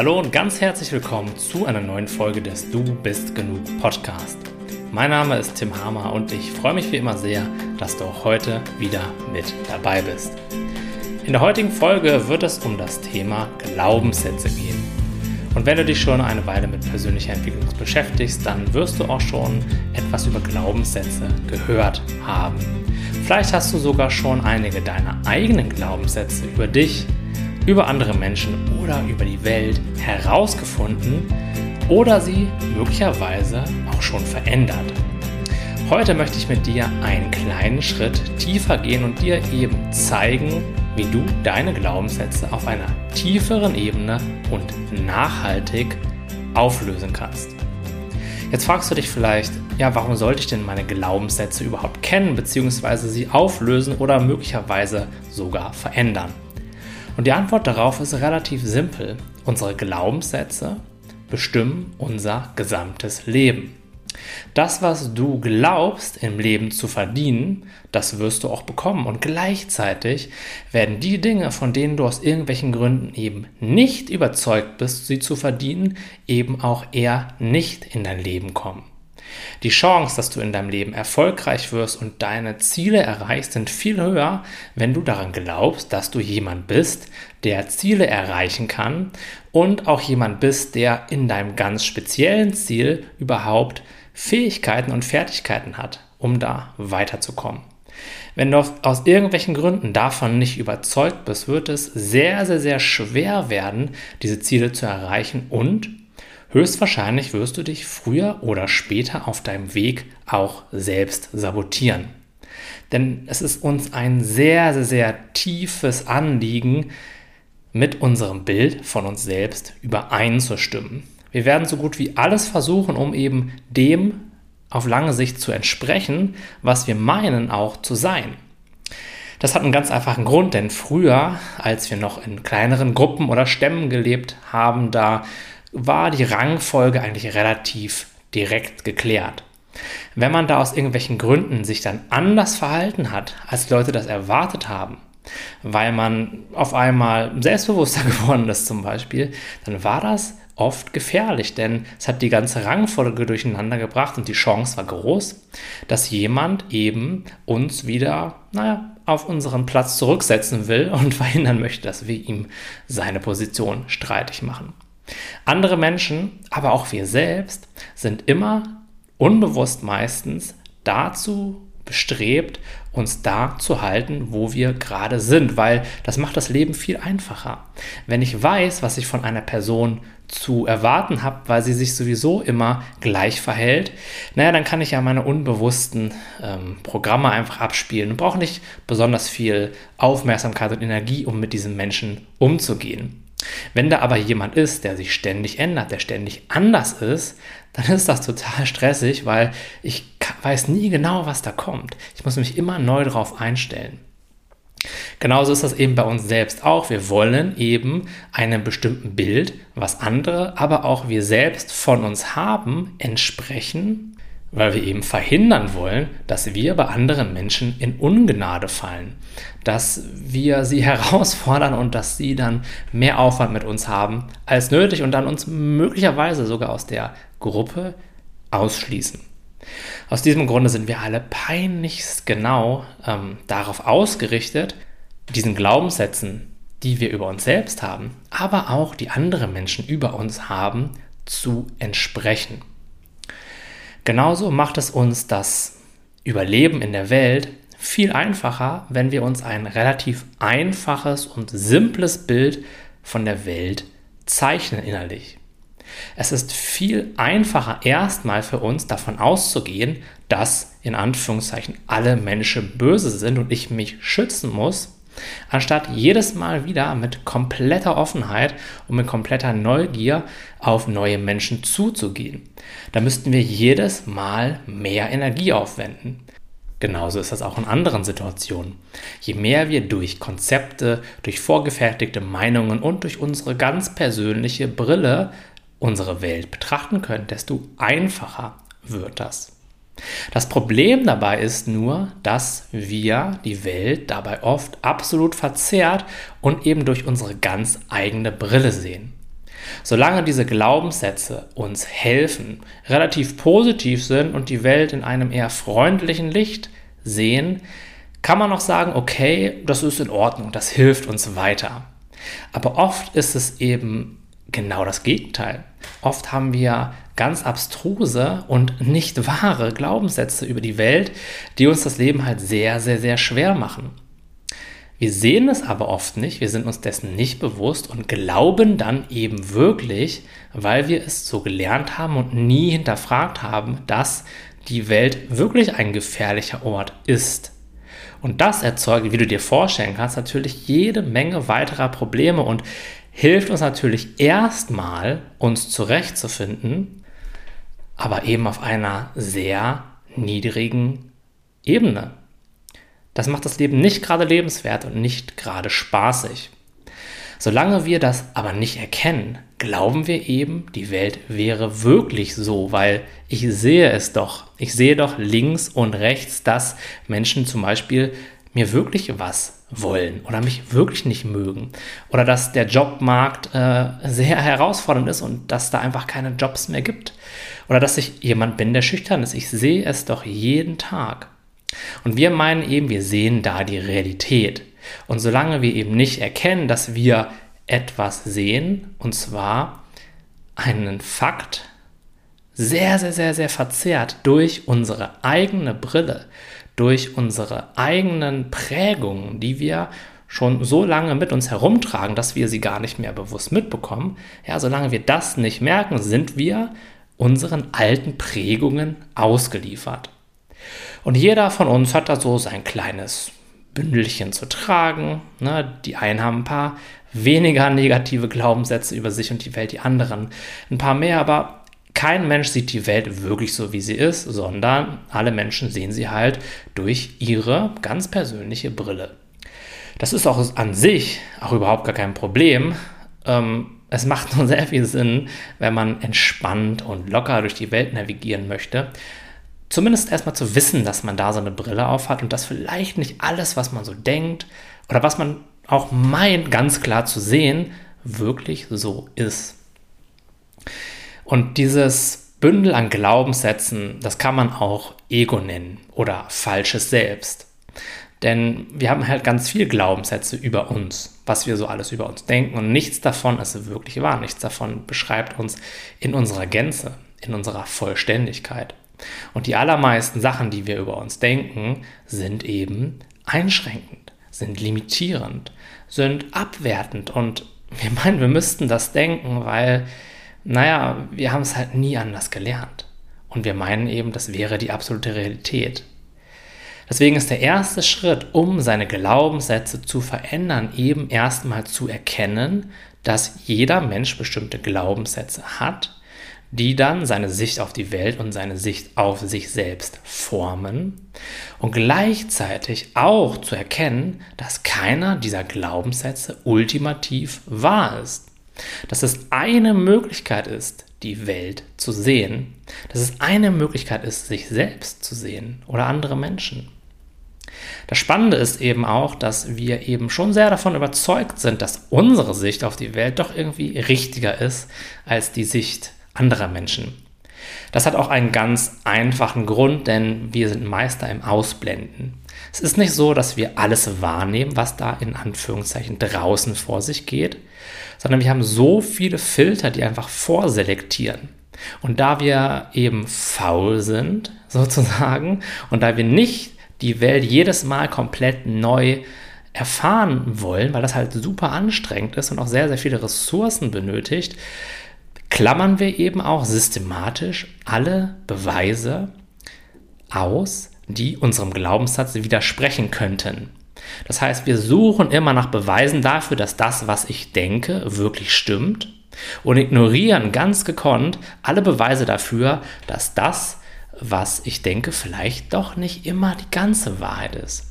Hallo und ganz herzlich willkommen zu einer neuen Folge des Du bist genug Podcast. Mein Name ist Tim Hamer und ich freue mich wie immer sehr, dass du auch heute wieder mit dabei bist. In der heutigen Folge wird es um das Thema Glaubenssätze gehen. Und wenn du dich schon eine Weile mit persönlicher Entwicklung beschäftigst, dann wirst du auch schon etwas über Glaubenssätze gehört haben. Vielleicht hast du sogar schon einige deiner eigenen Glaubenssätze über dich, über andere Menschen oder über die Welt herausgefunden oder sie möglicherweise auch schon verändert. Heute möchte ich mit dir einen kleinen Schritt tiefer gehen und dir eben zeigen, wie du deine Glaubenssätze auf einer tieferen Ebene und nachhaltig auflösen kannst. Jetzt fragst du dich vielleicht, ja, warum sollte ich denn meine Glaubenssätze überhaupt kennen, beziehungsweise sie auflösen oder möglicherweise sogar verändern? Und die Antwort darauf ist relativ simpel. Unsere Glaubenssätze bestimmen unser gesamtes Leben. Das, was du glaubst im Leben zu verdienen, das wirst du auch bekommen. Und gleichzeitig werden die Dinge, von denen du aus irgendwelchen Gründen eben nicht überzeugt bist, sie zu verdienen, eben auch eher nicht in dein Leben kommen. Die Chance, dass du in deinem Leben erfolgreich wirst und deine Ziele erreichst, sind viel höher, wenn du daran glaubst, dass du jemand bist, der Ziele erreichen kann und auch jemand bist, der in deinem ganz speziellen Ziel überhaupt Fähigkeiten und Fertigkeiten hat, um da weiterzukommen. Wenn du aus irgendwelchen Gründen davon nicht überzeugt bist, wird es sehr, sehr, sehr schwer werden, diese Ziele zu erreichen und höchstwahrscheinlich wirst du dich früher oder später auf deinem Weg auch selbst sabotieren. Denn es ist uns ein sehr, sehr, sehr tiefes Anliegen, mit unserem Bild von uns selbst übereinzustimmen. Wir werden so gut wie alles versuchen, um eben dem auf lange Sicht zu entsprechen, was wir meinen auch zu sein. Das hat einen ganz einfachen Grund, denn früher, als wir noch in kleineren Gruppen oder Stämmen gelebt haben, da war die Rangfolge eigentlich relativ direkt geklärt. Wenn man da aus irgendwelchen Gründen sich dann anders verhalten hat, als Leute das erwartet haben, weil man auf einmal selbstbewusster geworden ist zum Beispiel, dann war das oft gefährlich, denn es hat die ganze Rangfolge durcheinander gebracht und die Chance war groß, dass jemand eben uns wieder, naja, auf unseren Platz zurücksetzen will und verhindern möchte, dass wir ihm seine Position streitig machen. Andere Menschen, aber auch wir selbst, sind immer unbewusst meistens dazu bestrebt, uns da zu halten, wo wir gerade sind, weil das macht das Leben viel einfacher. Wenn ich weiß, was ich von einer Person zu erwarten habe, weil sie sich sowieso immer gleich verhält, naja, dann kann ich ja meine unbewussten ähm, Programme einfach abspielen und brauche nicht besonders viel Aufmerksamkeit und Energie, um mit diesem Menschen umzugehen. Wenn da aber jemand ist, der sich ständig ändert, der ständig anders ist, dann ist das total stressig, weil ich weiß nie genau, was da kommt. Ich muss mich immer neu darauf einstellen. Genauso ist das eben bei uns selbst auch. Wir wollen eben einem bestimmten Bild, was andere, aber auch wir selbst von uns haben, entsprechen weil wir eben verhindern wollen, dass wir bei anderen Menschen in Ungnade fallen, dass wir sie herausfordern und dass sie dann mehr Aufwand mit uns haben als nötig und dann uns möglicherweise sogar aus der Gruppe ausschließen. Aus diesem Grunde sind wir alle peinlichst genau ähm, darauf ausgerichtet, diesen Glaubenssätzen, die wir über uns selbst haben, aber auch die andere Menschen über uns haben, zu entsprechen. Genauso macht es uns das Überleben in der Welt viel einfacher, wenn wir uns ein relativ einfaches und simples Bild von der Welt zeichnen innerlich. Es ist viel einfacher erstmal für uns davon auszugehen, dass in Anführungszeichen alle Menschen böse sind und ich mich schützen muss, anstatt jedes Mal wieder mit kompletter Offenheit und mit kompletter Neugier auf neue Menschen zuzugehen. Da müssten wir jedes Mal mehr Energie aufwenden. Genauso ist das auch in anderen Situationen. Je mehr wir durch Konzepte, durch vorgefertigte Meinungen und durch unsere ganz persönliche Brille unsere Welt betrachten können, desto einfacher wird das. Das Problem dabei ist nur, dass wir die Welt dabei oft absolut verzerrt und eben durch unsere ganz eigene Brille sehen. Solange diese Glaubenssätze uns helfen, relativ positiv sind und die Welt in einem eher freundlichen Licht sehen, kann man noch sagen, okay, das ist in Ordnung, das hilft uns weiter. Aber oft ist es eben genau das Gegenteil. Oft haben wir ganz abstruse und nicht wahre Glaubenssätze über die Welt, die uns das Leben halt sehr, sehr, sehr schwer machen. Wir sehen es aber oft nicht, wir sind uns dessen nicht bewusst und glauben dann eben wirklich, weil wir es so gelernt haben und nie hinterfragt haben, dass die Welt wirklich ein gefährlicher Ort ist. Und das erzeugt, wie du dir vorstellen kannst, natürlich jede Menge weiterer Probleme und hilft uns natürlich erstmal, uns zurechtzufinden, aber eben auf einer sehr niedrigen Ebene. Das macht das Leben nicht gerade lebenswert und nicht gerade spaßig. Solange wir das aber nicht erkennen, glauben wir eben, die Welt wäre wirklich so, weil ich sehe es doch. Ich sehe doch links und rechts, dass Menschen zum Beispiel mir wirklich was wollen oder mich wirklich nicht mögen oder dass der Jobmarkt äh, sehr herausfordernd ist und dass da einfach keine Jobs mehr gibt oder dass ich jemand bin, der schüchtern ist. Ich sehe es doch jeden Tag. Und wir meinen eben, wir sehen da die Realität. Und solange wir eben nicht erkennen, dass wir etwas sehen, und zwar einen Fakt, sehr, sehr, sehr, sehr verzerrt durch unsere eigene Brille, durch unsere eigenen Prägungen, die wir schon so lange mit uns herumtragen, dass wir sie gar nicht mehr bewusst mitbekommen. Ja, solange wir das nicht merken, sind wir unseren alten Prägungen ausgeliefert. Und jeder von uns hat da so sein kleines Bündelchen zu tragen. Ne? Die einen haben ein paar weniger negative Glaubenssätze über sich und die Welt, die anderen ein paar mehr, aber kein Mensch sieht die Welt wirklich so, wie sie ist, sondern alle Menschen sehen sie halt durch ihre ganz persönliche Brille. Das ist auch an sich auch überhaupt gar kein Problem. Ähm, es macht nur sehr viel Sinn, wenn man entspannt und locker durch die Welt navigieren möchte zumindest erstmal zu wissen, dass man da so eine Brille auf hat und dass vielleicht nicht alles, was man so denkt oder was man auch meint, ganz klar zu sehen, wirklich so ist. Und dieses Bündel an Glaubenssätzen, das kann man auch Ego nennen oder falsches Selbst. Denn wir haben halt ganz viele Glaubenssätze über uns, was wir so alles über uns denken und nichts davon ist wirklich wahr, nichts davon beschreibt uns in unserer Gänze, in unserer Vollständigkeit. Und die allermeisten Sachen, die wir über uns denken, sind eben einschränkend, sind limitierend, sind abwertend. Und wir meinen, wir müssten das denken, weil, naja, wir haben es halt nie anders gelernt. Und wir meinen eben, das wäre die absolute Realität. Deswegen ist der erste Schritt, um seine Glaubenssätze zu verändern, eben erstmal zu erkennen, dass jeder Mensch bestimmte Glaubenssätze hat die dann seine Sicht auf die Welt und seine Sicht auf sich selbst formen und gleichzeitig auch zu erkennen, dass keiner dieser Glaubenssätze ultimativ wahr ist. Dass es eine Möglichkeit ist, die Welt zu sehen, dass es eine Möglichkeit ist, sich selbst zu sehen oder andere Menschen. Das Spannende ist eben auch, dass wir eben schon sehr davon überzeugt sind, dass unsere Sicht auf die Welt doch irgendwie richtiger ist als die Sicht anderer Menschen. Das hat auch einen ganz einfachen Grund, denn wir sind Meister im Ausblenden. Es ist nicht so, dass wir alles wahrnehmen, was da in Anführungszeichen draußen vor sich geht, sondern wir haben so viele Filter, die einfach vorselektieren. Und da wir eben faul sind, sozusagen, und da wir nicht die Welt jedes Mal komplett neu erfahren wollen, weil das halt super anstrengend ist und auch sehr, sehr viele Ressourcen benötigt, klammern wir eben auch systematisch alle Beweise aus, die unserem Glaubenssatz widersprechen könnten. Das heißt, wir suchen immer nach Beweisen dafür, dass das, was ich denke, wirklich stimmt und ignorieren ganz gekonnt alle Beweise dafür, dass das, was ich denke, vielleicht doch nicht immer die ganze Wahrheit ist.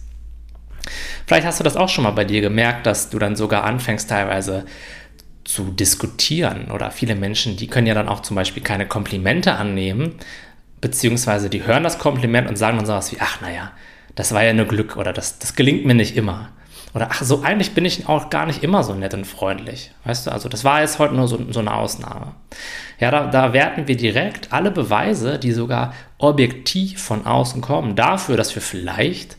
Vielleicht hast du das auch schon mal bei dir gemerkt, dass du dann sogar anfängst teilweise zu diskutieren. Oder viele Menschen, die können ja dann auch zum Beispiel keine Komplimente annehmen, beziehungsweise die hören das Kompliment und sagen dann sowas wie, ach naja, das war ja nur Glück oder das, das gelingt mir nicht immer. Oder ach so, eigentlich bin ich auch gar nicht immer so nett und freundlich. Weißt du, also das war jetzt heute nur so, so eine Ausnahme. Ja, da, da werten wir direkt alle Beweise, die sogar objektiv von außen kommen, dafür, dass wir vielleicht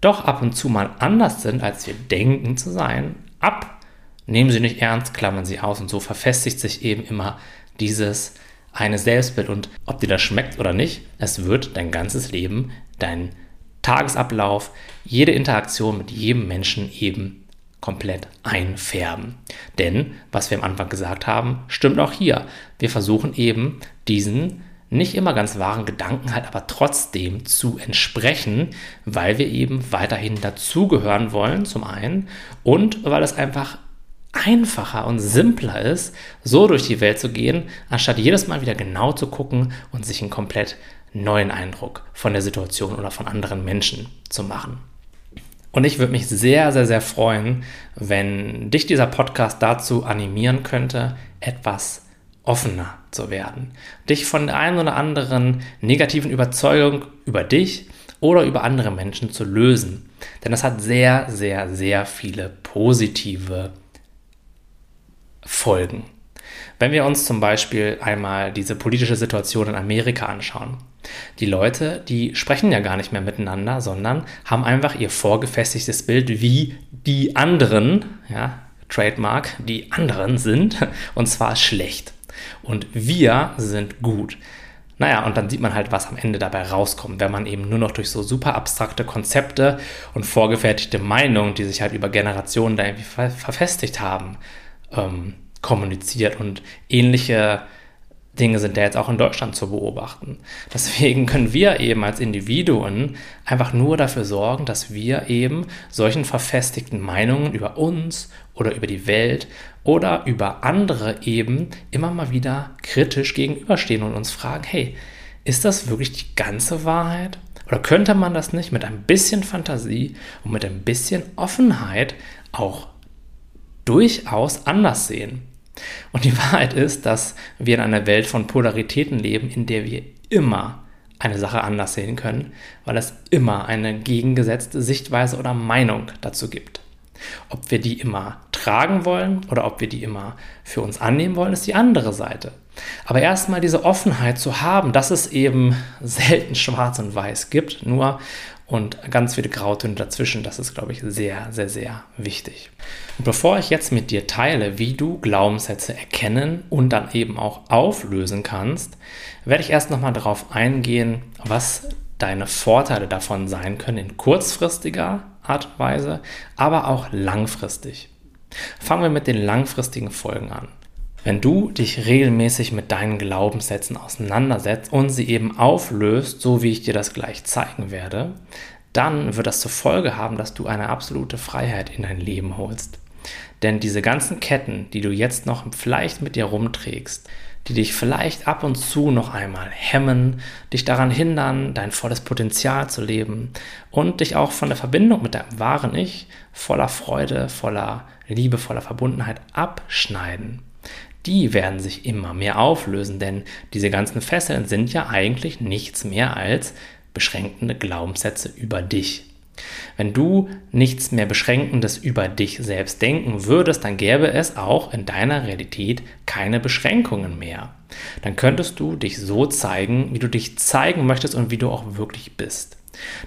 doch ab und zu mal anders sind, als wir denken zu sein, ab. Nehmen sie nicht ernst, klammern sie aus und so verfestigt sich eben immer dieses eine Selbstbild und ob dir das schmeckt oder nicht, es wird dein ganzes Leben, dein Tagesablauf, jede Interaktion mit jedem Menschen eben komplett einfärben. Denn, was wir am Anfang gesagt haben, stimmt auch hier. Wir versuchen eben diesen nicht immer ganz wahren Gedanken halt aber trotzdem zu entsprechen, weil wir eben weiterhin dazugehören wollen, zum einen, und weil es einfach einfacher und simpler ist, so durch die Welt zu gehen, anstatt jedes Mal wieder genau zu gucken und sich einen komplett neuen Eindruck von der Situation oder von anderen Menschen zu machen. Und ich würde mich sehr, sehr, sehr freuen, wenn dich dieser Podcast dazu animieren könnte, etwas offener zu werden. Dich von der einen oder anderen negativen Überzeugung über dich oder über andere Menschen zu lösen. Denn das hat sehr, sehr, sehr viele positive Folgen. Wenn wir uns zum Beispiel einmal diese politische Situation in Amerika anschauen. Die Leute, die sprechen ja gar nicht mehr miteinander, sondern haben einfach ihr vorgefestigtes Bild, wie die anderen, ja, Trademark, die anderen sind, und zwar schlecht. Und wir sind gut. Naja, und dann sieht man halt, was am Ende dabei rauskommt, wenn man eben nur noch durch so super abstrakte Konzepte und vorgefertigte Meinungen, die sich halt über Generationen da irgendwie verfestigt haben, ähm, kommuniziert und ähnliche Dinge sind ja jetzt auch in Deutschland zu beobachten. Deswegen können wir eben als Individuen einfach nur dafür sorgen, dass wir eben solchen verfestigten Meinungen über uns oder über die Welt oder über andere eben immer mal wieder kritisch gegenüberstehen und uns fragen, hey, ist das wirklich die ganze Wahrheit? Oder könnte man das nicht mit ein bisschen Fantasie und mit ein bisschen Offenheit auch durchaus anders sehen? Und die Wahrheit ist, dass wir in einer Welt von Polaritäten leben, in der wir immer eine Sache anders sehen können, weil es immer eine gegengesetzte Sichtweise oder Meinung dazu gibt. Ob wir die immer tragen wollen oder ob wir die immer für uns annehmen wollen, ist die andere Seite. Aber erstmal diese Offenheit zu haben, dass es eben selten schwarz und weiß gibt, nur und ganz viele Grautöne dazwischen. Das ist, glaube ich, sehr, sehr, sehr wichtig. Und bevor ich jetzt mit dir teile, wie du Glaubenssätze erkennen und dann eben auch auflösen kannst, werde ich erst nochmal darauf eingehen, was deine Vorteile davon sein können in kurzfristiger Art und Weise, aber auch langfristig. Fangen wir mit den langfristigen Folgen an. Wenn du dich regelmäßig mit deinen Glaubenssätzen auseinandersetzt und sie eben auflöst, so wie ich dir das gleich zeigen werde, dann wird das zur Folge haben, dass du eine absolute Freiheit in dein Leben holst. Denn diese ganzen Ketten, die du jetzt noch vielleicht mit dir rumträgst, die dich vielleicht ab und zu noch einmal hemmen, dich daran hindern, dein volles Potenzial zu leben und dich auch von der Verbindung mit deinem wahren Ich voller Freude, voller Liebe, voller Verbundenheit abschneiden die werden sich immer mehr auflösen, denn diese ganzen Fesseln sind ja eigentlich nichts mehr als beschränkende Glaubenssätze über dich. Wenn du nichts mehr Beschränkendes über dich selbst denken würdest, dann gäbe es auch in deiner Realität keine Beschränkungen mehr. Dann könntest du dich so zeigen, wie du dich zeigen möchtest und wie du auch wirklich bist.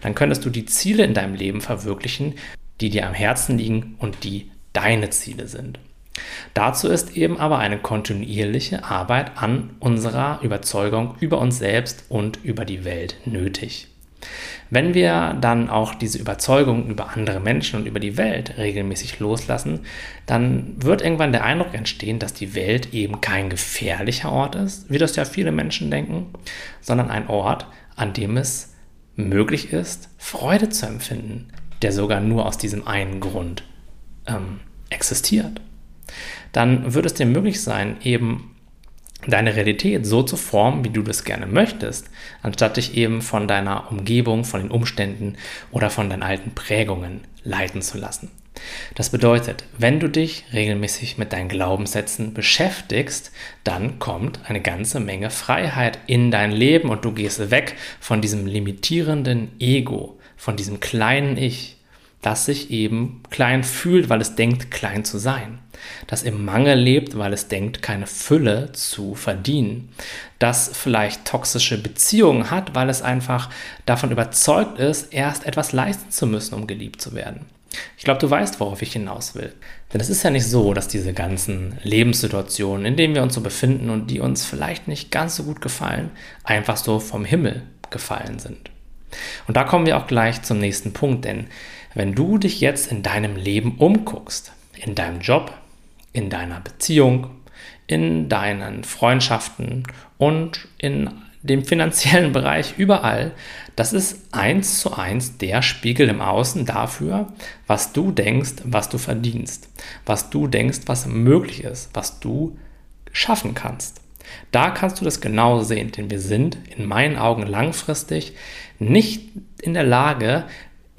Dann könntest du die Ziele in deinem Leben verwirklichen, die dir am Herzen liegen und die deine Ziele sind. Dazu ist eben aber eine kontinuierliche Arbeit an unserer Überzeugung über uns selbst und über die Welt nötig. Wenn wir dann auch diese Überzeugung über andere Menschen und über die Welt regelmäßig loslassen, dann wird irgendwann der Eindruck entstehen, dass die Welt eben kein gefährlicher Ort ist, wie das ja viele Menschen denken, sondern ein Ort, an dem es möglich ist, Freude zu empfinden, der sogar nur aus diesem einen Grund ähm, existiert dann wird es dir möglich sein, eben deine Realität so zu formen, wie du das gerne möchtest, anstatt dich eben von deiner Umgebung, von den Umständen oder von deinen alten Prägungen leiten zu lassen. Das bedeutet, wenn du dich regelmäßig mit deinen Glaubenssätzen beschäftigst, dann kommt eine ganze Menge Freiheit in dein Leben und du gehst weg von diesem limitierenden Ego, von diesem kleinen Ich das sich eben klein fühlt, weil es denkt, klein zu sein. Das im Mangel lebt, weil es denkt, keine Fülle zu verdienen. Das vielleicht toxische Beziehungen hat, weil es einfach davon überzeugt ist, erst etwas leisten zu müssen, um geliebt zu werden. Ich glaube, du weißt, worauf ich hinaus will. Denn es ist ja nicht so, dass diese ganzen Lebenssituationen, in denen wir uns so befinden und die uns vielleicht nicht ganz so gut gefallen, einfach so vom Himmel gefallen sind. Und da kommen wir auch gleich zum nächsten Punkt, denn wenn du dich jetzt in deinem Leben umguckst, in deinem Job, in deiner Beziehung, in deinen Freundschaften und in dem finanziellen Bereich überall, das ist eins zu eins der Spiegel im Außen dafür, was du denkst, was du verdienst, was du denkst, was möglich ist, was du schaffen kannst. Da kannst du das genau sehen, denn wir sind in meinen Augen langfristig nicht in der Lage,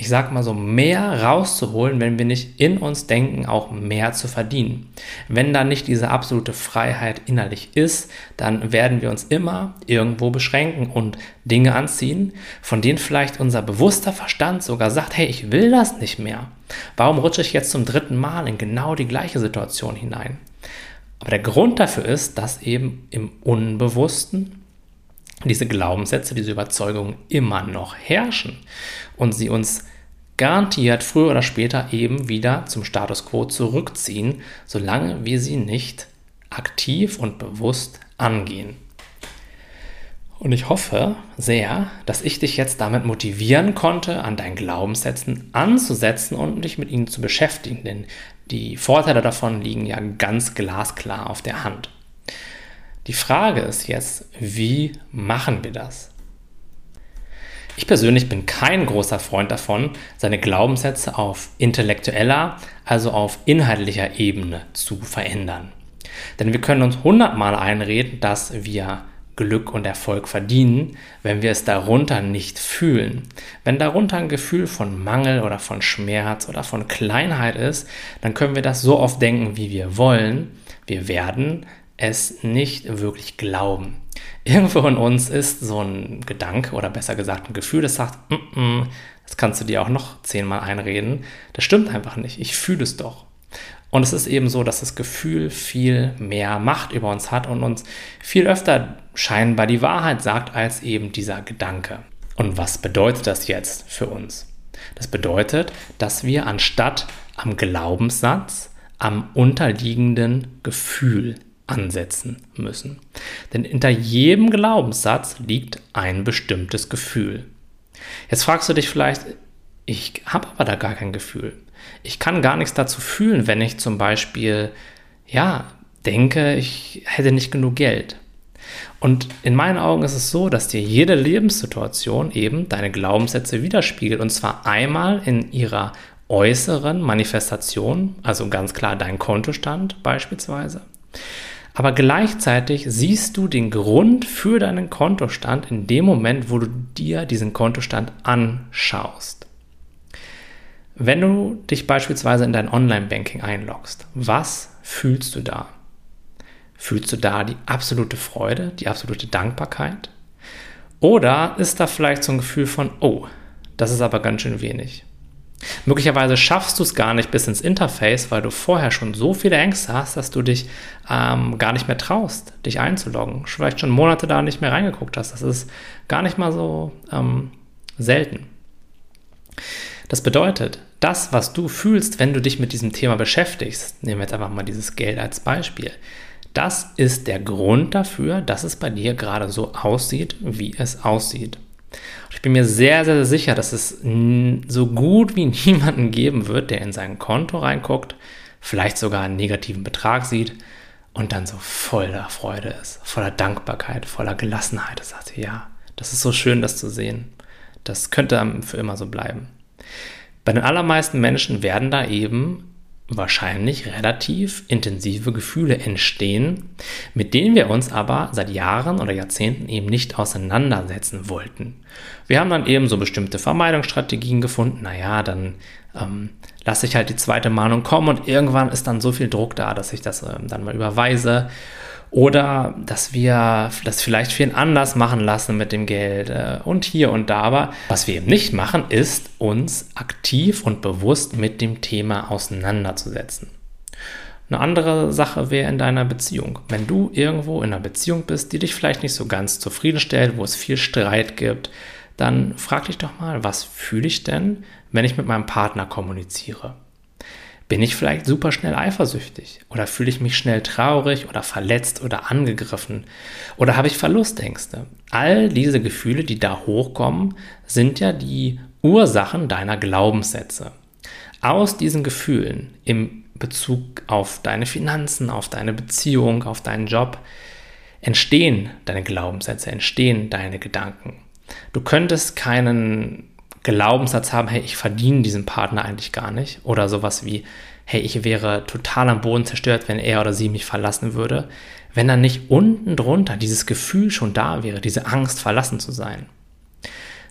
ich sag mal so, mehr rauszuholen, wenn wir nicht in uns denken, auch mehr zu verdienen. Wenn da nicht diese absolute Freiheit innerlich ist, dann werden wir uns immer irgendwo beschränken und Dinge anziehen, von denen vielleicht unser bewusster Verstand sogar sagt, hey, ich will das nicht mehr. Warum rutsche ich jetzt zum dritten Mal in genau die gleiche Situation hinein? Aber der Grund dafür ist, dass eben im Unbewussten diese Glaubenssätze, diese Überzeugungen immer noch herrschen und sie uns garantiert früher oder später eben wieder zum Status quo zurückziehen, solange wir sie nicht aktiv und bewusst angehen. Und ich hoffe sehr, dass ich dich jetzt damit motivieren konnte, an deinen Glaubenssätzen anzusetzen und dich mit ihnen zu beschäftigen, denn die Vorteile davon liegen ja ganz glasklar auf der Hand. Die Frage ist jetzt, wie machen wir das? Ich persönlich bin kein großer Freund davon, seine Glaubenssätze auf intellektueller, also auf inhaltlicher Ebene zu verändern. Denn wir können uns hundertmal einreden, dass wir Glück und Erfolg verdienen, wenn wir es darunter nicht fühlen. Wenn darunter ein Gefühl von Mangel oder von Schmerz oder von Kleinheit ist, dann können wir das so oft denken, wie wir wollen. Wir werden es nicht wirklich glauben. Irgendwo in uns ist so ein Gedanke oder besser gesagt ein Gefühl, das sagt, mm -mm, das kannst du dir auch noch zehnmal einreden. Das stimmt einfach nicht. Ich fühle es doch. Und es ist eben so, dass das Gefühl viel mehr Macht über uns hat und uns viel öfter scheinbar die Wahrheit sagt als eben dieser Gedanke. Und was bedeutet das jetzt für uns? Das bedeutet, dass wir anstatt am Glaubenssatz am unterliegenden Gefühl ansetzen müssen. Denn hinter jedem Glaubenssatz liegt ein bestimmtes Gefühl. Jetzt fragst du dich vielleicht, ich habe aber da gar kein Gefühl. Ich kann gar nichts dazu fühlen, wenn ich zum Beispiel, ja, denke, ich hätte nicht genug Geld. Und in meinen Augen ist es so, dass dir jede Lebenssituation eben deine Glaubenssätze widerspiegelt. Und zwar einmal in ihrer äußeren Manifestation, also ganz klar dein Kontostand beispielsweise. Aber gleichzeitig siehst du den Grund für deinen Kontostand in dem Moment, wo du dir diesen Kontostand anschaust. Wenn du dich beispielsweise in dein Online-Banking einloggst, was fühlst du da? Fühlst du da die absolute Freude, die absolute Dankbarkeit? Oder ist da vielleicht so ein Gefühl von, oh, das ist aber ganz schön wenig? Möglicherweise schaffst du es gar nicht bis ins Interface, weil du vorher schon so viele Ängste hast, dass du dich ähm, gar nicht mehr traust, dich einzuloggen. Vielleicht schon Monate da nicht mehr reingeguckt hast. Das ist gar nicht mal so ähm, selten. Das bedeutet, das, was du fühlst, wenn du dich mit diesem Thema beschäftigst, nehmen wir jetzt einfach mal dieses Geld als Beispiel, das ist der Grund dafür, dass es bei dir gerade so aussieht, wie es aussieht. Ich bin mir sehr, sehr sicher, dass es so gut wie niemanden geben wird, der in sein Konto reinguckt, vielleicht sogar einen negativen Betrag sieht und dann so voller Freude ist, voller Dankbarkeit, voller Gelassenheit. Er sagt, ja, das ist so schön, das zu sehen. Das könnte für immer so bleiben. Bei den allermeisten Menschen werden da eben wahrscheinlich relativ intensive Gefühle entstehen, mit denen wir uns aber seit Jahren oder Jahrzehnten eben nicht auseinandersetzen wollten. Wir haben dann eben so bestimmte Vermeidungsstrategien gefunden. Naja, dann ähm, lasse ich halt die zweite Mahnung kommen und irgendwann ist dann so viel Druck da, dass ich das ähm, dann mal überweise. Oder dass wir das vielleicht viel anders machen lassen mit dem Geld äh, und hier und da. Aber was wir eben nicht machen, ist uns aktiv und bewusst mit dem Thema auseinanderzusetzen. Eine andere Sache wäre in deiner Beziehung. Wenn du irgendwo in einer Beziehung bist, die dich vielleicht nicht so ganz zufriedenstellt, wo es viel Streit gibt, dann frag dich doch mal, was fühle ich denn, wenn ich mit meinem Partner kommuniziere? Bin ich vielleicht super schnell eifersüchtig? Oder fühle ich mich schnell traurig oder verletzt oder angegriffen? Oder habe ich Verlustängste? All diese Gefühle, die da hochkommen, sind ja die Ursachen deiner Glaubenssätze. Aus diesen Gefühlen im Bezug auf deine Finanzen, auf deine Beziehung, auf deinen Job, entstehen deine Glaubenssätze, entstehen deine Gedanken. Du könntest keinen Glaubenssatz haben, hey, ich verdiene diesen Partner eigentlich gar nicht. Oder sowas wie, hey, ich wäre total am Boden zerstört, wenn er oder sie mich verlassen würde. Wenn dann nicht unten drunter dieses Gefühl schon da wäre, diese Angst, verlassen zu sein.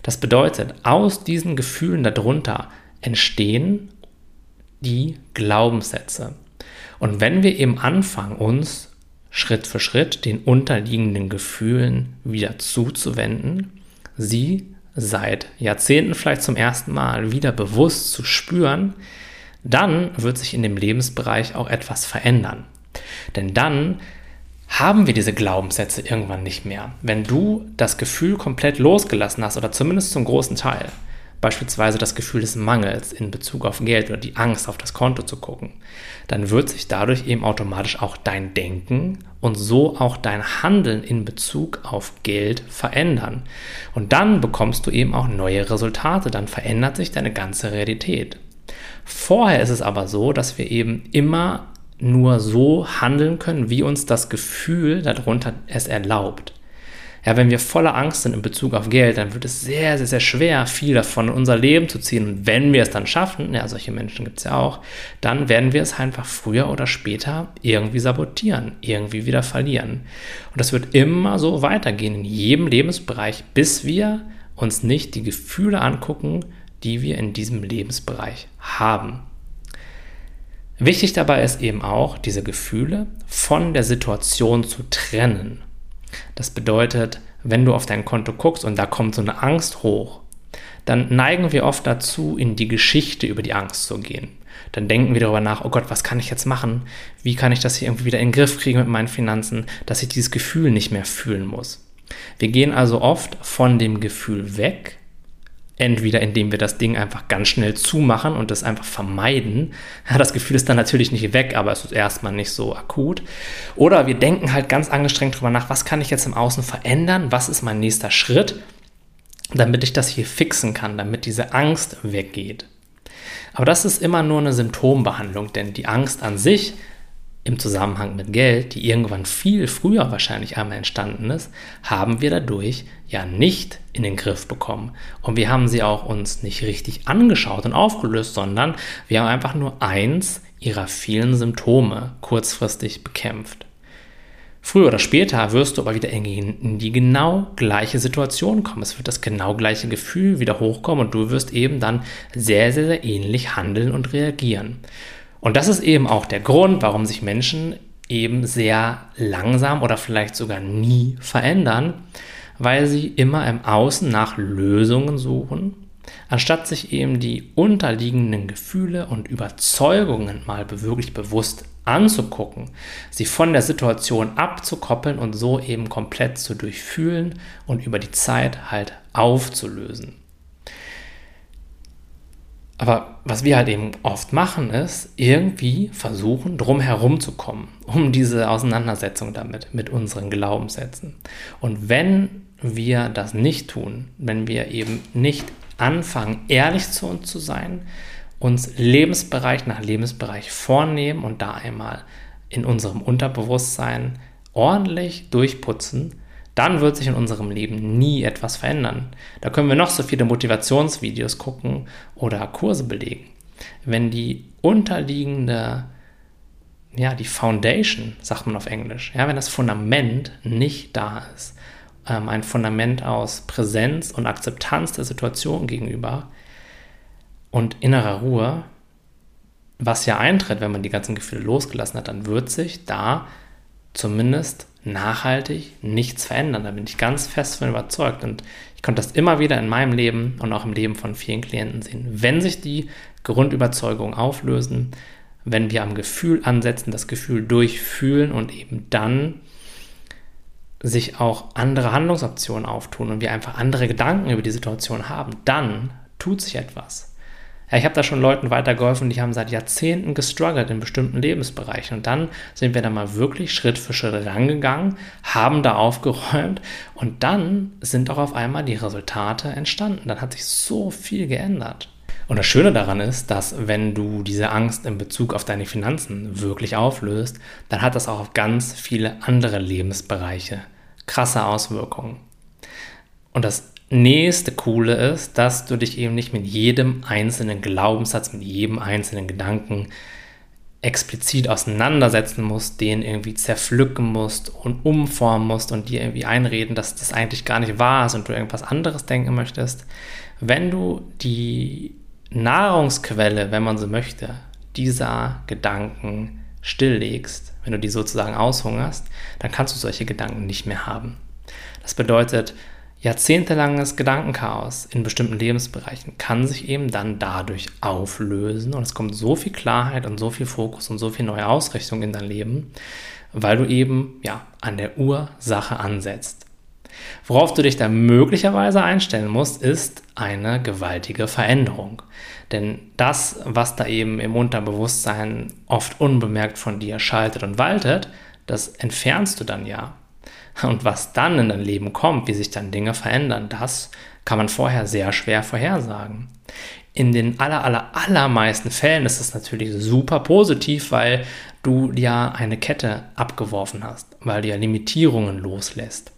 Das bedeutet, aus diesen Gefühlen darunter entstehen die Glaubenssätze. Und wenn wir eben anfangen, uns Schritt für Schritt den unterliegenden Gefühlen wieder zuzuwenden, sie seit Jahrzehnten vielleicht zum ersten Mal wieder bewusst zu spüren, dann wird sich in dem Lebensbereich auch etwas verändern. Denn dann haben wir diese Glaubenssätze irgendwann nicht mehr. Wenn du das Gefühl komplett losgelassen hast oder zumindest zum großen Teil, beispielsweise das Gefühl des Mangels in Bezug auf Geld oder die Angst auf das Konto zu gucken, dann wird sich dadurch eben automatisch auch dein Denken und so auch dein Handeln in Bezug auf Geld verändern. Und dann bekommst du eben auch neue Resultate, dann verändert sich deine ganze Realität. Vorher ist es aber so, dass wir eben immer nur so handeln können, wie uns das Gefühl darunter es erlaubt. Ja, wenn wir voller Angst sind in Bezug auf Geld, dann wird es sehr, sehr, sehr schwer, viel davon in unser Leben zu ziehen. Und wenn wir es dann schaffen, ja, solche Menschen gibt es ja auch, dann werden wir es einfach früher oder später irgendwie sabotieren, irgendwie wieder verlieren. Und das wird immer so weitergehen in jedem Lebensbereich, bis wir uns nicht die Gefühle angucken, die wir in diesem Lebensbereich haben. Wichtig dabei ist eben auch, diese Gefühle von der Situation zu trennen. Das bedeutet, wenn du auf dein Konto guckst und da kommt so eine Angst hoch, dann neigen wir oft dazu, in die Geschichte über die Angst zu gehen. Dann denken wir darüber nach, oh Gott, was kann ich jetzt machen? Wie kann ich das hier irgendwie wieder in den Griff kriegen mit meinen Finanzen, dass ich dieses Gefühl nicht mehr fühlen muss? Wir gehen also oft von dem Gefühl weg Entweder indem wir das Ding einfach ganz schnell zumachen und das einfach vermeiden. Das Gefühl ist dann natürlich nicht weg, aber es ist erstmal nicht so akut. Oder wir denken halt ganz angestrengt drüber nach, was kann ich jetzt im Außen verändern? Was ist mein nächster Schritt, damit ich das hier fixen kann, damit diese Angst weggeht. Aber das ist immer nur eine Symptombehandlung, denn die Angst an sich im Zusammenhang mit Geld, die irgendwann viel früher wahrscheinlich einmal entstanden ist, haben wir dadurch ja nicht in den Griff bekommen. Und wir haben sie auch uns nicht richtig angeschaut und aufgelöst, sondern wir haben einfach nur eins ihrer vielen Symptome kurzfristig bekämpft. Früher oder später wirst du aber wieder in die genau gleiche Situation kommen. Es wird das genau gleiche Gefühl wieder hochkommen und du wirst eben dann sehr, sehr, sehr ähnlich handeln und reagieren. Und das ist eben auch der Grund, warum sich Menschen eben sehr langsam oder vielleicht sogar nie verändern, weil sie immer im Außen nach Lösungen suchen, anstatt sich eben die unterliegenden Gefühle und Überzeugungen mal wirklich bewusst anzugucken, sie von der Situation abzukoppeln und so eben komplett zu durchfühlen und über die Zeit halt aufzulösen. Aber was wir halt eben oft machen, ist irgendwie versuchen, drum herum zu kommen, um diese Auseinandersetzung damit, mit unseren Glaubenssätzen. Und wenn wir das nicht tun, wenn wir eben nicht anfangen, ehrlich zu uns zu sein, uns Lebensbereich nach Lebensbereich vornehmen und da einmal in unserem Unterbewusstsein ordentlich durchputzen, dann wird sich in unserem Leben nie etwas verändern. Da können wir noch so viele Motivationsvideos gucken oder Kurse belegen. Wenn die unterliegende, ja, die Foundation, sagt man auf Englisch, ja, wenn das Fundament nicht da ist, ähm, ein Fundament aus Präsenz und Akzeptanz der Situation gegenüber und innerer Ruhe, was ja eintritt, wenn man die ganzen Gefühle losgelassen hat, dann wird sich da zumindest nachhaltig nichts verändern. Da bin ich ganz fest von überzeugt. Und ich konnte das immer wieder in meinem Leben und auch im Leben von vielen Klienten sehen. Wenn sich die Grundüberzeugungen auflösen, wenn wir am Gefühl ansetzen, das Gefühl durchfühlen und eben dann sich auch andere Handlungsoptionen auftun und wir einfach andere Gedanken über die Situation haben, dann tut sich etwas. Ja, ich habe da schon Leuten weitergeholfen, die haben seit Jahrzehnten gestruggelt in bestimmten Lebensbereichen. Und dann sind wir da mal wirklich Schritt für Schritt rangegangen, haben da aufgeräumt und dann sind auch auf einmal die Resultate entstanden. Dann hat sich so viel geändert. Und das Schöne daran ist, dass wenn du diese Angst in Bezug auf deine Finanzen wirklich auflöst, dann hat das auch auf ganz viele andere Lebensbereiche krasse Auswirkungen. Und das nächste Coole ist, dass du dich eben nicht mit jedem einzelnen Glaubenssatz, mit jedem einzelnen Gedanken explizit auseinandersetzen musst, den irgendwie zerpflücken musst und umformen musst und dir irgendwie einreden, dass das eigentlich gar nicht wahr ist und du irgendwas anderes denken möchtest. Wenn du die Nahrungsquelle, wenn man so möchte, dieser Gedanken stilllegst, wenn du die sozusagen aushungerst, dann kannst du solche Gedanken nicht mehr haben. Das bedeutet, jahrzehntelanges Gedankenchaos in bestimmten Lebensbereichen kann sich eben dann dadurch auflösen und es kommt so viel Klarheit und so viel Fokus und so viel neue Ausrichtung in dein Leben, weil du eben ja an der Ursache ansetzt. Worauf du dich da möglicherweise einstellen musst, ist eine gewaltige Veränderung. Denn das, was da eben im Unterbewusstsein oft unbemerkt von dir schaltet und waltet, das entfernst du dann ja. Und was dann in dein Leben kommt, wie sich dann Dinge verändern, das kann man vorher sehr schwer vorhersagen. In den aller, aller, allermeisten Fällen ist es natürlich super positiv, weil du ja eine Kette abgeworfen hast, weil du ja Limitierungen loslässt.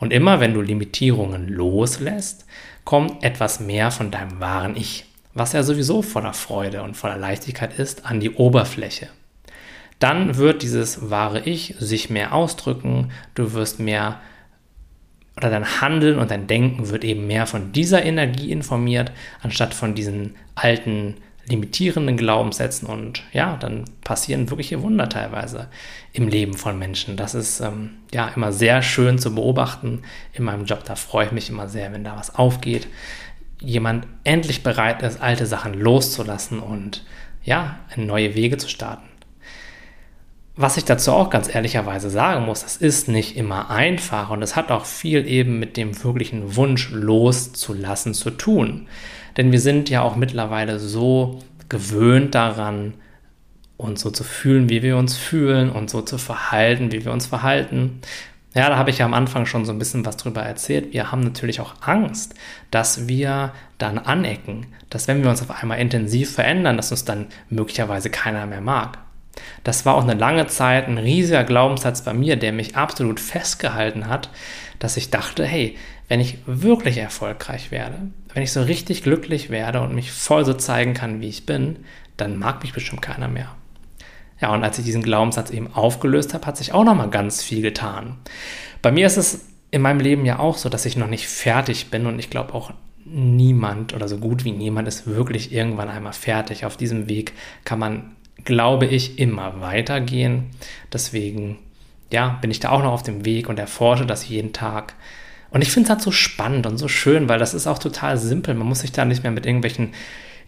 Und immer wenn du Limitierungen loslässt, kommt etwas mehr von deinem wahren Ich, was ja sowieso voller Freude und voller Leichtigkeit ist, an die Oberfläche. Dann wird dieses wahre Ich sich mehr ausdrücken, du wirst mehr oder dein Handeln und dein Denken wird eben mehr von dieser Energie informiert, anstatt von diesen alten limitierenden Glaubenssätzen und ja, dann passieren wirkliche Wunder teilweise im Leben von Menschen. Das ist ähm, ja immer sehr schön zu beobachten in meinem Job. Da freue ich mich immer sehr, wenn da was aufgeht. Jemand endlich bereit ist, alte Sachen loszulassen und ja, neue Wege zu starten. Was ich dazu auch ganz ehrlicherweise sagen muss, das ist nicht immer einfach und es hat auch viel eben mit dem wirklichen Wunsch loszulassen zu tun. Denn wir sind ja auch mittlerweile so gewöhnt daran, uns so zu fühlen, wie wir uns fühlen und so zu verhalten, wie wir uns verhalten. Ja, da habe ich ja am Anfang schon so ein bisschen was drüber erzählt. Wir haben natürlich auch Angst, dass wir dann anecken, dass wenn wir uns auf einmal intensiv verändern, dass uns dann möglicherweise keiner mehr mag. Das war auch eine lange Zeit ein riesiger Glaubenssatz bei mir, der mich absolut festgehalten hat, dass ich dachte, hey, wenn ich wirklich erfolgreich werde, wenn ich so richtig glücklich werde und mich voll so zeigen kann, wie ich bin, dann mag mich bestimmt keiner mehr. Ja, und als ich diesen Glaubenssatz eben aufgelöst habe, hat sich auch nochmal ganz viel getan. Bei mir ist es in meinem Leben ja auch so, dass ich noch nicht fertig bin und ich glaube auch niemand oder so gut wie niemand ist wirklich irgendwann einmal fertig. Auf diesem Weg kann man, glaube ich, immer weitergehen. Deswegen, ja, bin ich da auch noch auf dem Weg und erforsche das jeden Tag und ich finde es halt so spannend und so schön, weil das ist auch total simpel. Man muss sich da nicht mehr mit irgendwelchen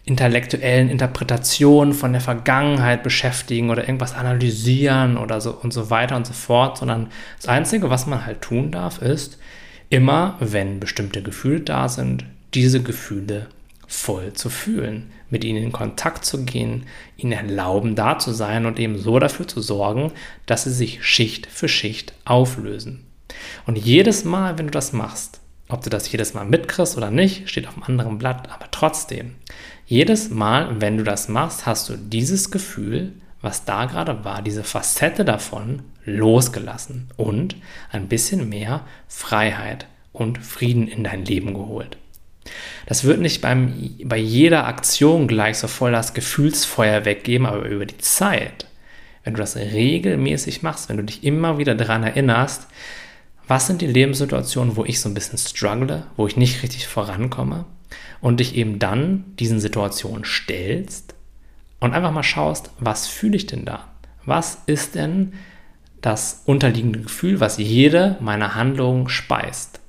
intellektuellen Interpretationen von der Vergangenheit beschäftigen oder irgendwas analysieren oder so und so weiter und so fort, sondern das Einzige, was man halt tun darf, ist, immer wenn bestimmte Gefühle da sind, diese Gefühle voll zu fühlen, mit ihnen in Kontakt zu gehen, ihnen erlauben, da zu sein und eben so dafür zu sorgen, dass sie sich Schicht für Schicht auflösen. Und jedes Mal, wenn du das machst, ob du das jedes Mal mitkriegst oder nicht, steht auf einem anderen Blatt, aber trotzdem, jedes Mal, wenn du das machst, hast du dieses Gefühl, was da gerade war, diese Facette davon losgelassen und ein bisschen mehr Freiheit und Frieden in dein Leben geholt. Das wird nicht beim, bei jeder Aktion gleich so voll das Gefühlsfeuer weggeben, aber über die Zeit, wenn du das regelmäßig machst, wenn du dich immer wieder daran erinnerst, was sind die Lebenssituationen, wo ich so ein bisschen struggle, wo ich nicht richtig vorankomme und dich eben dann diesen Situationen stellst und einfach mal schaust, was fühle ich denn da? Was ist denn das unterliegende Gefühl, was jede meiner Handlungen speist.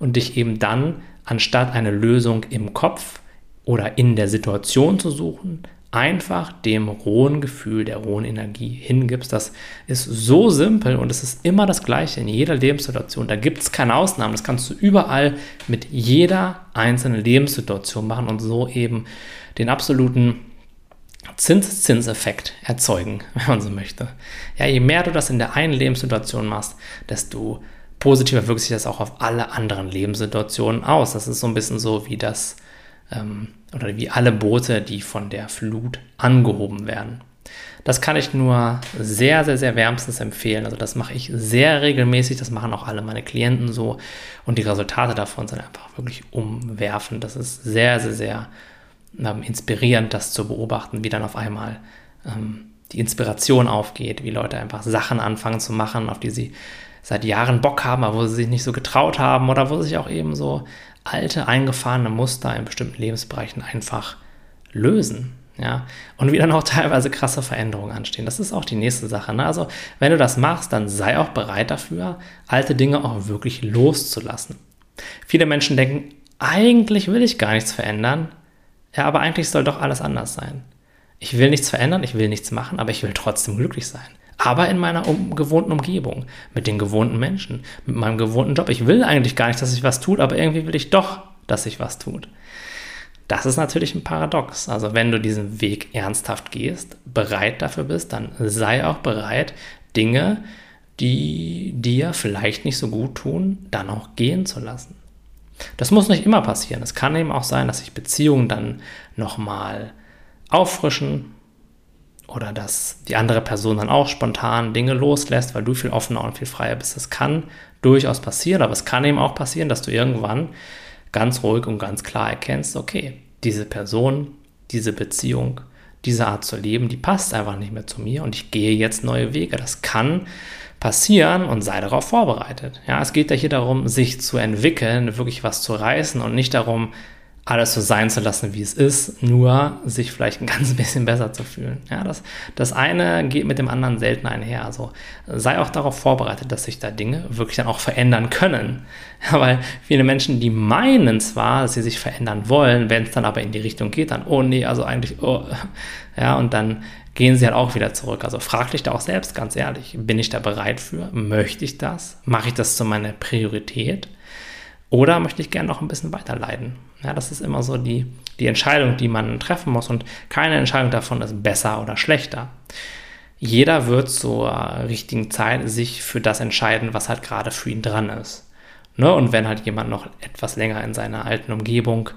Und dich eben dann, anstatt eine Lösung im Kopf oder in der Situation zu suchen, einfach dem rohen Gefühl, der rohen Energie hingibst. Das ist so simpel und es ist immer das Gleiche in jeder Lebenssituation. Da gibt es keine Ausnahmen. Das kannst du überall mit jeder einzelnen Lebenssituation machen und so eben den absoluten Zinseszinseffekt erzeugen, wenn man so möchte. Ja, je mehr du das in der einen Lebenssituation machst, desto positiver wirkt sich das auch auf alle anderen Lebenssituationen aus. Das ist so ein bisschen so wie das ähm, oder wie alle Boote, die von der Flut angehoben werden. Das kann ich nur sehr, sehr, sehr wärmstens empfehlen. Also das mache ich sehr regelmäßig, das machen auch alle meine Klienten so und die Resultate davon sind einfach wirklich umwerfend. Das ist sehr, sehr, sehr ähm, inspirierend, das zu beobachten, wie dann auf einmal ähm, die Inspiration aufgeht, wie Leute einfach Sachen anfangen zu machen, auf die sie seit Jahren Bock haben, aber wo sie sich nicht so getraut haben oder wo sich auch eben so alte, eingefahrene Muster in bestimmten Lebensbereichen einfach lösen. Ja, und wie dann auch teilweise krasse Veränderungen anstehen. Das ist auch die nächste Sache. Ne? Also, wenn du das machst, dann sei auch bereit dafür, alte Dinge auch wirklich loszulassen. Viele Menschen denken, eigentlich will ich gar nichts verändern. Ja, aber eigentlich soll doch alles anders sein. Ich will nichts verändern, ich will nichts machen, aber ich will trotzdem glücklich sein aber in meiner um, gewohnten Umgebung, mit den gewohnten Menschen, mit meinem gewohnten Job. Ich will eigentlich gar nicht, dass sich was tut, aber irgendwie will ich doch, dass sich was tut. Das ist natürlich ein Paradox. Also wenn du diesen Weg ernsthaft gehst, bereit dafür bist, dann sei auch bereit, Dinge, die dir vielleicht nicht so gut tun, dann auch gehen zu lassen. Das muss nicht immer passieren. Es kann eben auch sein, dass sich Beziehungen dann nochmal auffrischen, oder dass die andere Person dann auch spontan Dinge loslässt, weil du viel offener und viel freier bist. Das kann durchaus passieren, aber es kann eben auch passieren, dass du irgendwann ganz ruhig und ganz klar erkennst, okay, diese Person, diese Beziehung, diese Art zu leben, die passt einfach nicht mehr zu mir und ich gehe jetzt neue Wege. Das kann passieren und sei darauf vorbereitet. Ja, es geht ja hier darum, sich zu entwickeln, wirklich was zu reißen und nicht darum, alles so sein zu lassen, wie es ist, nur sich vielleicht ein ganz bisschen besser zu fühlen. Ja, das, das eine geht mit dem anderen selten einher. Also sei auch darauf vorbereitet, dass sich da Dinge wirklich dann auch verändern können. Ja, weil viele Menschen, die meinen zwar, dass sie sich verändern wollen, wenn es dann aber in die Richtung geht, dann, oh nee, also eigentlich, oh, ja, und dann gehen sie halt auch wieder zurück. Also frag dich da auch selbst ganz ehrlich, bin ich da bereit für? Möchte ich das? Mache ich das zu meiner Priorität? Oder möchte ich gerne noch ein bisschen weiter leiden? Ja, das ist immer so die, die Entscheidung, die man treffen muss. Und keine Entscheidung davon ist besser oder schlechter. Jeder wird zur richtigen Zeit sich für das entscheiden, was halt gerade für ihn dran ist. Ne? Und wenn halt jemand noch etwas länger in seiner alten Umgebung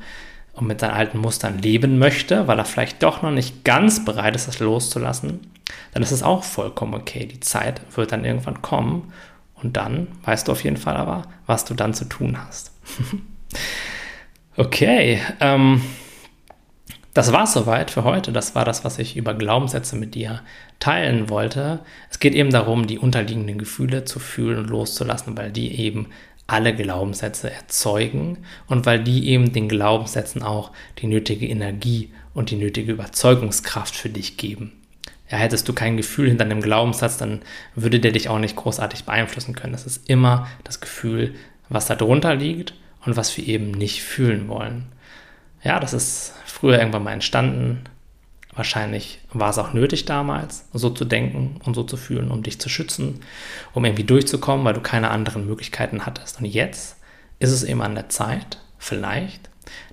und mit seinen alten Mustern leben möchte, weil er vielleicht doch noch nicht ganz bereit ist, das loszulassen, dann ist es auch vollkommen okay. Die Zeit wird dann irgendwann kommen und dann weißt du auf jeden Fall aber, was du dann zu tun hast. okay, ähm, das war soweit für heute. Das war das, was ich über Glaubenssätze mit dir teilen wollte. Es geht eben darum, die unterliegenden Gefühle zu fühlen und loszulassen, weil die eben alle Glaubenssätze erzeugen und weil die eben den Glaubenssätzen auch die nötige Energie und die nötige Überzeugungskraft für dich geben ja, hättest du kein Gefühl hinter einem Glaubenssatz, dann würde der dich auch nicht großartig beeinflussen können. Das ist immer das Gefühl, was da drunter liegt und was wir eben nicht fühlen wollen. Ja, das ist früher irgendwann mal entstanden. Wahrscheinlich war es auch nötig damals, so zu denken und so zu fühlen, um dich zu schützen, um irgendwie durchzukommen, weil du keine anderen Möglichkeiten hattest. Und jetzt ist es eben an der Zeit, vielleicht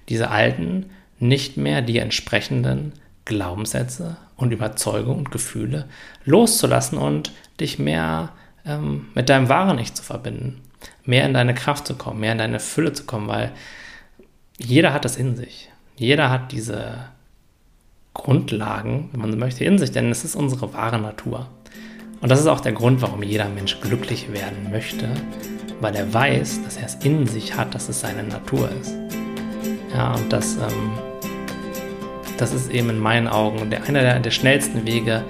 diese alten, nicht mehr die entsprechenden Glaubenssätze und Überzeugungen und Gefühle loszulassen und dich mehr ähm, mit deinem wahren Ich zu verbinden, mehr in deine Kraft zu kommen, mehr in deine Fülle zu kommen, weil jeder hat das in sich. Jeder hat diese Grundlagen, wenn man so möchte, in sich, denn es ist unsere wahre Natur. Und das ist auch der Grund, warum jeder Mensch glücklich werden möchte, weil er weiß, dass er es in sich hat, dass es seine Natur ist. Ja, und das ähm, das ist eben in meinen Augen der, einer der, der schnellsten Wege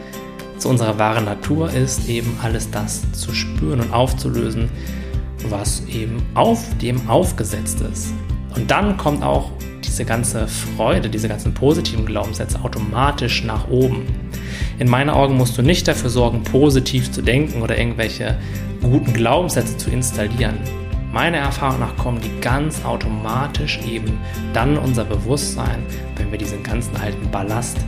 zu unserer wahren Natur ist, eben alles das zu spüren und aufzulösen, was eben auf dem aufgesetzt ist. Und dann kommt auch diese ganze Freude, diese ganzen positiven Glaubenssätze automatisch nach oben. In meinen Augen musst du nicht dafür sorgen, positiv zu denken oder irgendwelche guten Glaubenssätze zu installieren. Meiner Erfahrung nach kommen die ganz automatisch eben dann unser Bewusstsein, wenn wir diesen ganzen alten Ballast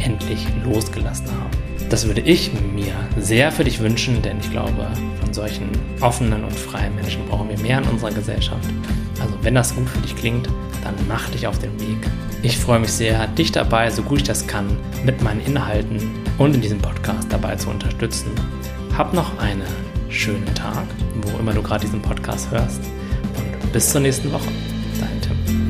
endlich losgelassen haben. Das würde ich mir sehr für dich wünschen, denn ich glaube, von solchen offenen und freien Menschen brauchen wir mehr in unserer Gesellschaft. Also wenn das gut für dich klingt, dann mach dich auf den Weg. Ich freue mich sehr, dich dabei, so gut ich das kann, mit meinen Inhalten und in diesem Podcast dabei zu unterstützen. Hab noch einen schönen Tag, wo immer du gerade diesen Podcast hörst. Und bis zur nächsten Woche. Dein Tim.